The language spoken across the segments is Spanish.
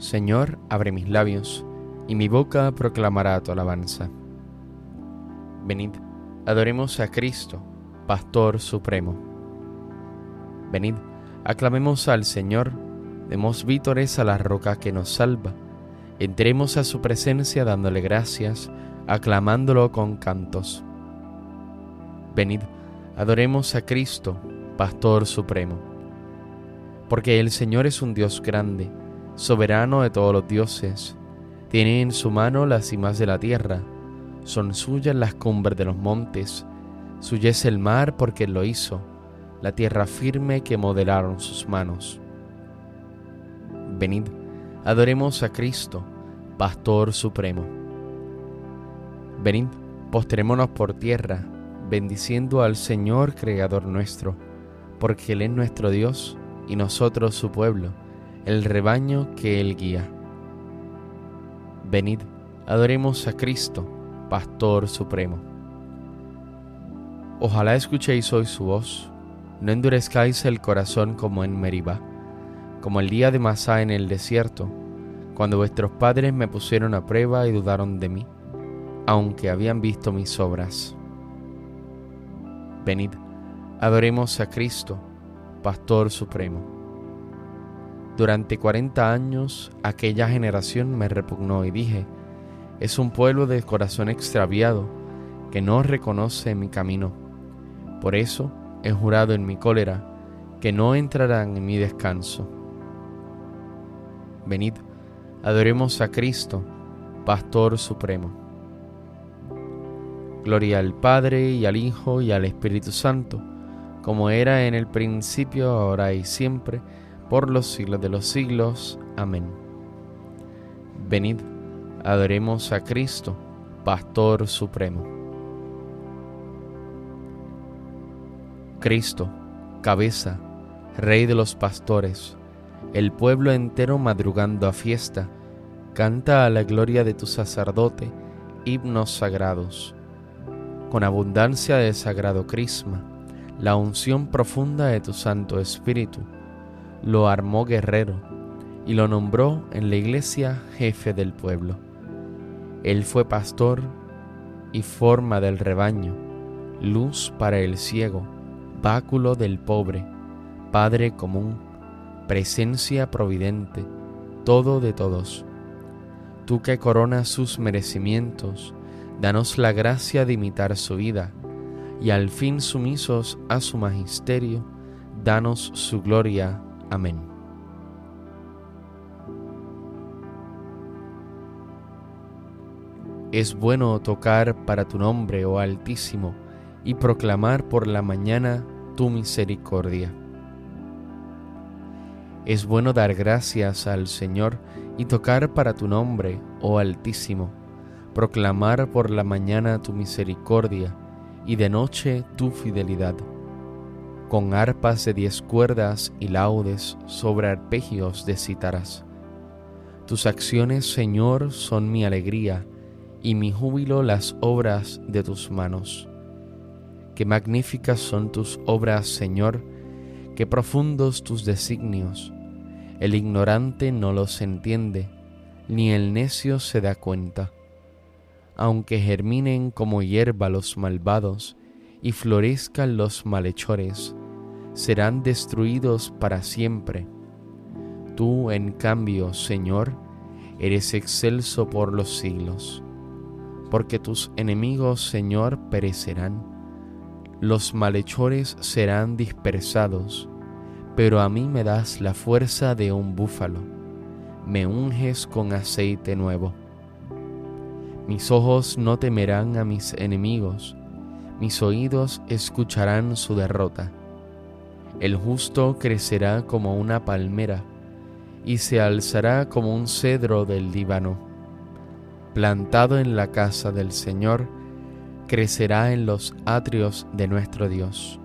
Señor, abre mis labios, y mi boca proclamará tu alabanza. Venid, adoremos a Cristo, Pastor Supremo. Venid, aclamemos al Señor, demos vítores a la roca que nos salva, entremos a su presencia dándole gracias, aclamándolo con cantos. Venid, adoremos a Cristo, Pastor Supremo. Porque el Señor es un Dios grande, soberano de todos los dioses. Tiene en su mano las cimas de la tierra, son suyas las cumbres de los montes, suya es el mar porque él lo hizo, la tierra firme que modelaron sus manos. Venid, adoremos a Cristo, Pastor Supremo. Venid, postrémonos por tierra, bendiciendo al Señor Creador nuestro, porque Él es nuestro Dios y nosotros su pueblo el rebaño que Él guía. Venid, adoremos a Cristo, Pastor Supremo. Ojalá escuchéis hoy su voz, no endurezcáis el corazón como en Meribá, como el día de Masá en el desierto, cuando vuestros padres me pusieron a prueba y dudaron de mí, aunque habían visto mis obras. Venid, adoremos a Cristo, Pastor Supremo. Durante cuarenta años aquella generación me repugnó y dije, es un pueblo de corazón extraviado que no reconoce mi camino. Por eso he jurado en mi cólera que no entrarán en mi descanso. Venid, adoremos a Cristo, Pastor Supremo. Gloria al Padre y al Hijo y al Espíritu Santo, como era en el principio, ahora y siempre, por los siglos de los siglos. Amén. Venid, adoremos a Cristo, Pastor Supremo. Cristo, cabeza, Rey de los pastores, el pueblo entero madrugando a fiesta, canta a la gloria de tu sacerdote himnos sagrados. Con abundancia de sagrado crisma, la unción profunda de tu Santo Espíritu, lo armó guerrero y lo nombró en la iglesia jefe del pueblo. Él fue pastor y forma del rebaño, luz para el ciego, báculo del pobre, Padre común, presencia providente, todo de todos. Tú que coronas sus merecimientos, danos la gracia de imitar su vida, y al fin sumisos a su magisterio, danos su gloria. Amén. Es bueno tocar para tu nombre, oh Altísimo, y proclamar por la mañana tu misericordia. Es bueno dar gracias al Señor y tocar para tu nombre, oh Altísimo, proclamar por la mañana tu misericordia y de noche tu fidelidad con arpas de diez cuerdas y laudes sobre arpegios de cítaras. Tus acciones, Señor, son mi alegría, y mi júbilo las obras de tus manos. Qué magníficas son tus obras, Señor, qué profundos tus designios. El ignorante no los entiende, ni el necio se da cuenta. Aunque germinen como hierba los malvados y florezcan los malhechores, serán destruidos para siempre. Tú, en cambio, Señor, eres excelso por los siglos, porque tus enemigos, Señor, perecerán, los malhechores serán dispersados, pero a mí me das la fuerza de un búfalo, me unges con aceite nuevo. Mis ojos no temerán a mis enemigos, mis oídos escucharán su derrota el justo crecerá como una palmera y se alzará como un cedro del Líbano. Plantado en la casa del Señor, crecerá en los atrios de nuestro Dios.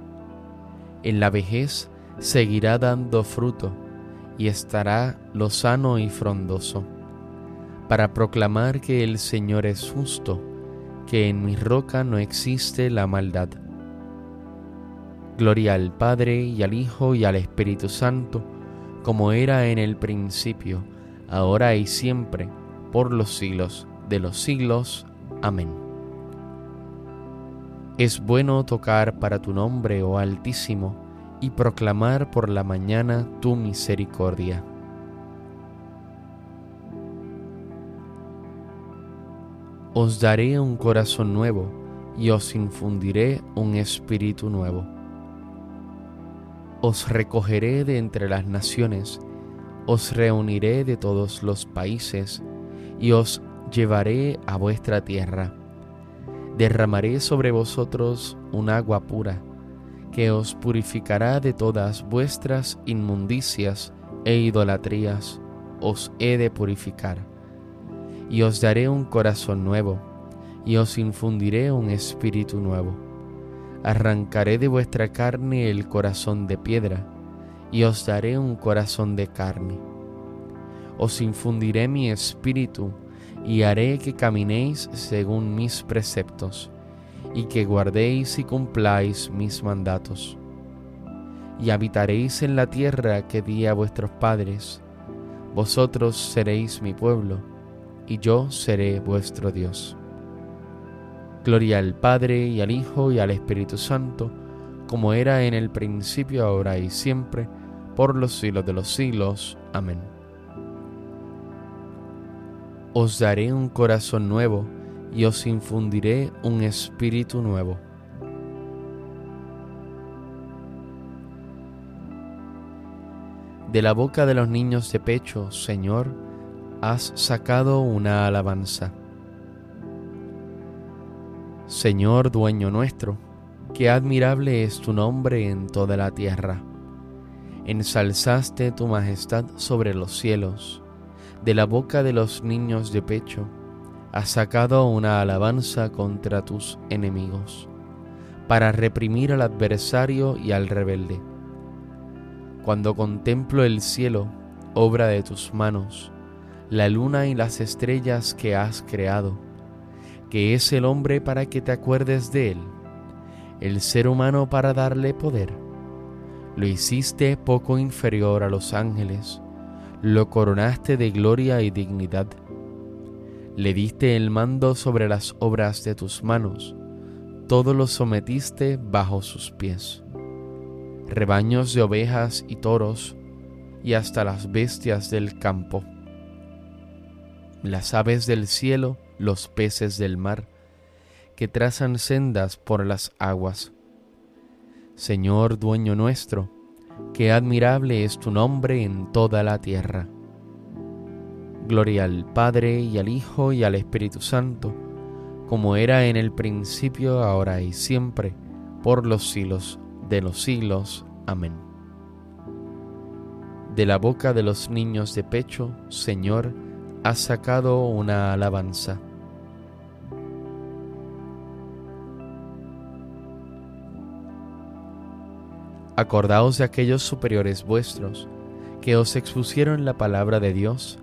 En la vejez seguirá dando fruto y estará lozano y frondoso, para proclamar que el Señor es justo, que en mi roca no existe la maldad. Gloria al Padre y al Hijo y al Espíritu Santo, como era en el principio, ahora y siempre, por los siglos de los siglos. Amén. Es bueno tocar para tu nombre, oh Altísimo, y proclamar por la mañana tu misericordia. Os daré un corazón nuevo y os infundiré un espíritu nuevo. Os recogeré de entre las naciones, os reuniré de todos los países y os llevaré a vuestra tierra. Derramaré sobre vosotros un agua pura, que os purificará de todas vuestras inmundicias e idolatrías, os he de purificar. Y os daré un corazón nuevo, y os infundiré un espíritu nuevo. Arrancaré de vuestra carne el corazón de piedra, y os daré un corazón de carne. Os infundiré mi espíritu, y haré que caminéis según mis preceptos, y que guardéis y cumpláis mis mandatos. Y habitaréis en la tierra que di a vuestros padres, vosotros seréis mi pueblo, y yo seré vuestro Dios. Gloria al Padre y al Hijo y al Espíritu Santo, como era en el principio, ahora y siempre, por los siglos de los siglos. Amén os daré un corazón nuevo y os infundiré un espíritu nuevo. De la boca de los niños de pecho, Señor, has sacado una alabanza. Señor dueño nuestro, qué admirable es tu nombre en toda la tierra. Ensalzaste tu majestad sobre los cielos de la boca de los niños de pecho, has sacado una alabanza contra tus enemigos, para reprimir al adversario y al rebelde. Cuando contemplo el cielo, obra de tus manos, la luna y las estrellas que has creado, que es el hombre para que te acuerdes de él, el ser humano para darle poder. Lo hiciste poco inferior a los ángeles, lo coronaste de gloria y dignidad. Le diste el mando sobre las obras de tus manos, todo lo sometiste bajo sus pies. Rebaños de ovejas y toros, y hasta las bestias del campo. Las aves del cielo, los peces del mar, que trazan sendas por las aguas. Señor dueño nuestro, Qué admirable es tu nombre en toda la tierra. Gloria al Padre y al Hijo y al Espíritu Santo, como era en el principio, ahora y siempre, por los siglos de los siglos. Amén. De la boca de los niños de pecho, Señor, has sacado una alabanza. Acordaos de aquellos superiores vuestros que os expusieron la palabra de Dios,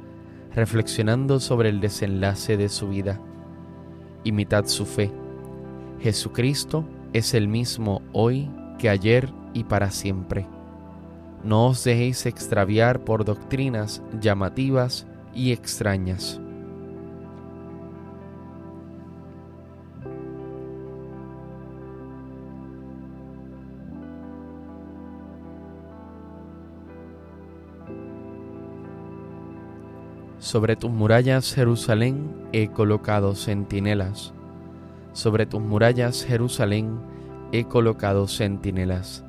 reflexionando sobre el desenlace de su vida. Imitad su fe. Jesucristo es el mismo hoy que ayer y para siempre. No os dejéis extraviar por doctrinas llamativas y extrañas. Sobre tus murallas, Jerusalén, he colocado centinelas. Sobre tus murallas, Jerusalén, he colocado centinelas.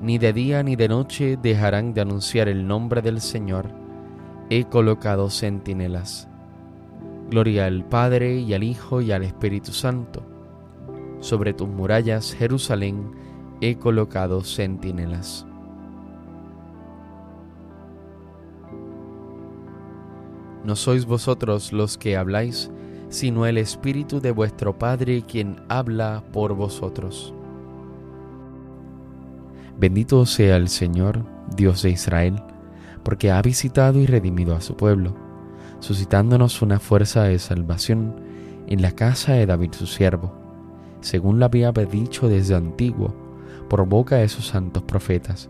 Ni de día ni de noche dejarán de anunciar el nombre del Señor. He colocado centinelas. Gloria al Padre y al Hijo y al Espíritu Santo. Sobre tus murallas, Jerusalén, he colocado centinelas. No sois vosotros los que habláis, sino el Espíritu de vuestro Padre quien habla por vosotros. Bendito sea el Señor, Dios de Israel, porque ha visitado y redimido a su pueblo, suscitándonos una fuerza de salvación en la casa de David su siervo, según lo había dicho desde antiguo, por boca de sus santos profetas.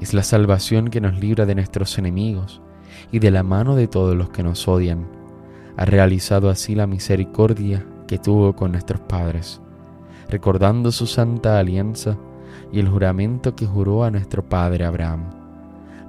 Es la salvación que nos libra de nuestros enemigos y de la mano de todos los que nos odian. Ha realizado así la misericordia que tuvo con nuestros padres, recordando su santa alianza y el juramento que juró a nuestro padre Abraham,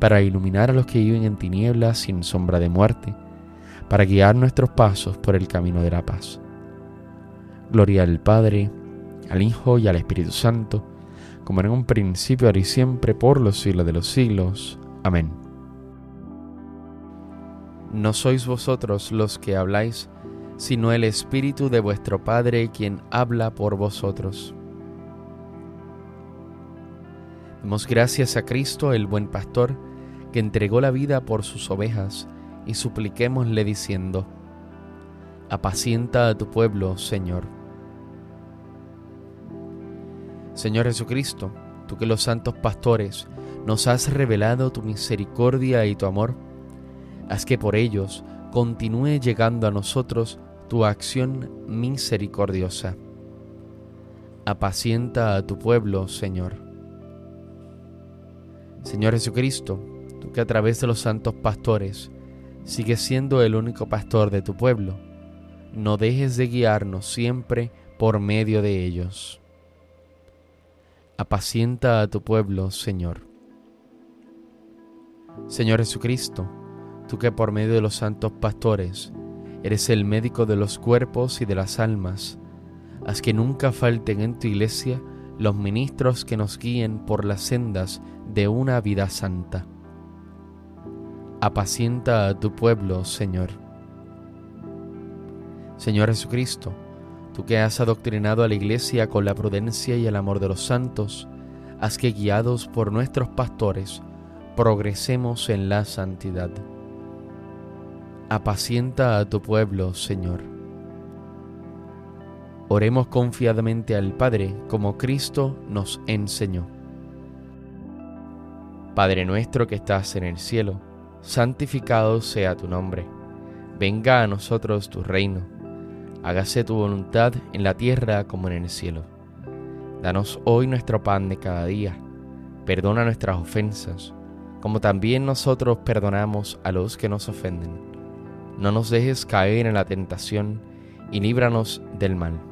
para iluminar a los que viven en tinieblas sin sombra de muerte, para guiar nuestros pasos por el camino de la paz. Gloria al Padre, al Hijo y al Espíritu Santo, como en un principio, ahora y siempre, por los siglos de los siglos. Amén. No sois vosotros los que habláis, sino el Espíritu de vuestro Padre quien habla por vosotros. Demos gracias a Cristo, el buen pastor, que entregó la vida por sus ovejas, y supliquémosle diciendo, Apacienta a tu pueblo, Señor. Señor Jesucristo, tú que los santos pastores nos has revelado tu misericordia y tu amor, haz que por ellos continúe llegando a nosotros tu acción misericordiosa. Apacienta a tu pueblo, Señor. Señor Jesucristo, que a través de los santos pastores sigues siendo el único pastor de tu pueblo, no dejes de guiarnos siempre por medio de ellos. Apacienta a tu pueblo, Señor. Señor Jesucristo, tú que por medio de los santos pastores eres el médico de los cuerpos y de las almas, haz que nunca falten en tu iglesia los ministros que nos guíen por las sendas de una vida santa. Apacienta a tu pueblo, Señor. Señor Jesucristo, tú que has adoctrinado a la Iglesia con la prudencia y el amor de los santos, haz que guiados por nuestros pastores, progresemos en la santidad. Apacienta a tu pueblo, Señor. Oremos confiadamente al Padre como Cristo nos enseñó. Padre nuestro que estás en el cielo, santificado sea tu nombre. Venga a nosotros tu reino. Hágase tu voluntad en la tierra como en el cielo. Danos hoy nuestro pan de cada día. Perdona nuestras ofensas, como también nosotros perdonamos a los que nos ofenden. No nos dejes caer en la tentación y líbranos del mal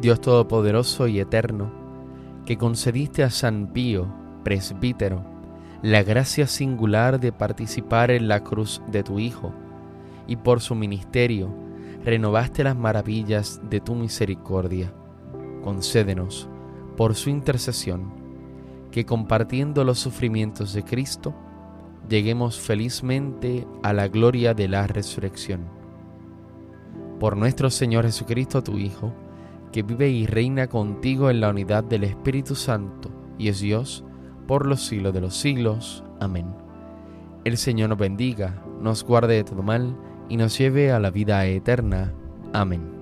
Dios Todopoderoso y Eterno, que concediste a San Pío, presbítero, la gracia singular de participar en la cruz de tu Hijo, y por su ministerio renovaste las maravillas de tu misericordia. Concédenos, por su intercesión, que compartiendo los sufrimientos de Cristo, lleguemos felizmente a la gloria de la resurrección. Por nuestro Señor Jesucristo, tu Hijo, que vive y reina contigo en la unidad del Espíritu Santo y es Dios por los siglos de los siglos. Amén. El Señor nos bendiga, nos guarde de todo mal y nos lleve a la vida eterna. Amén.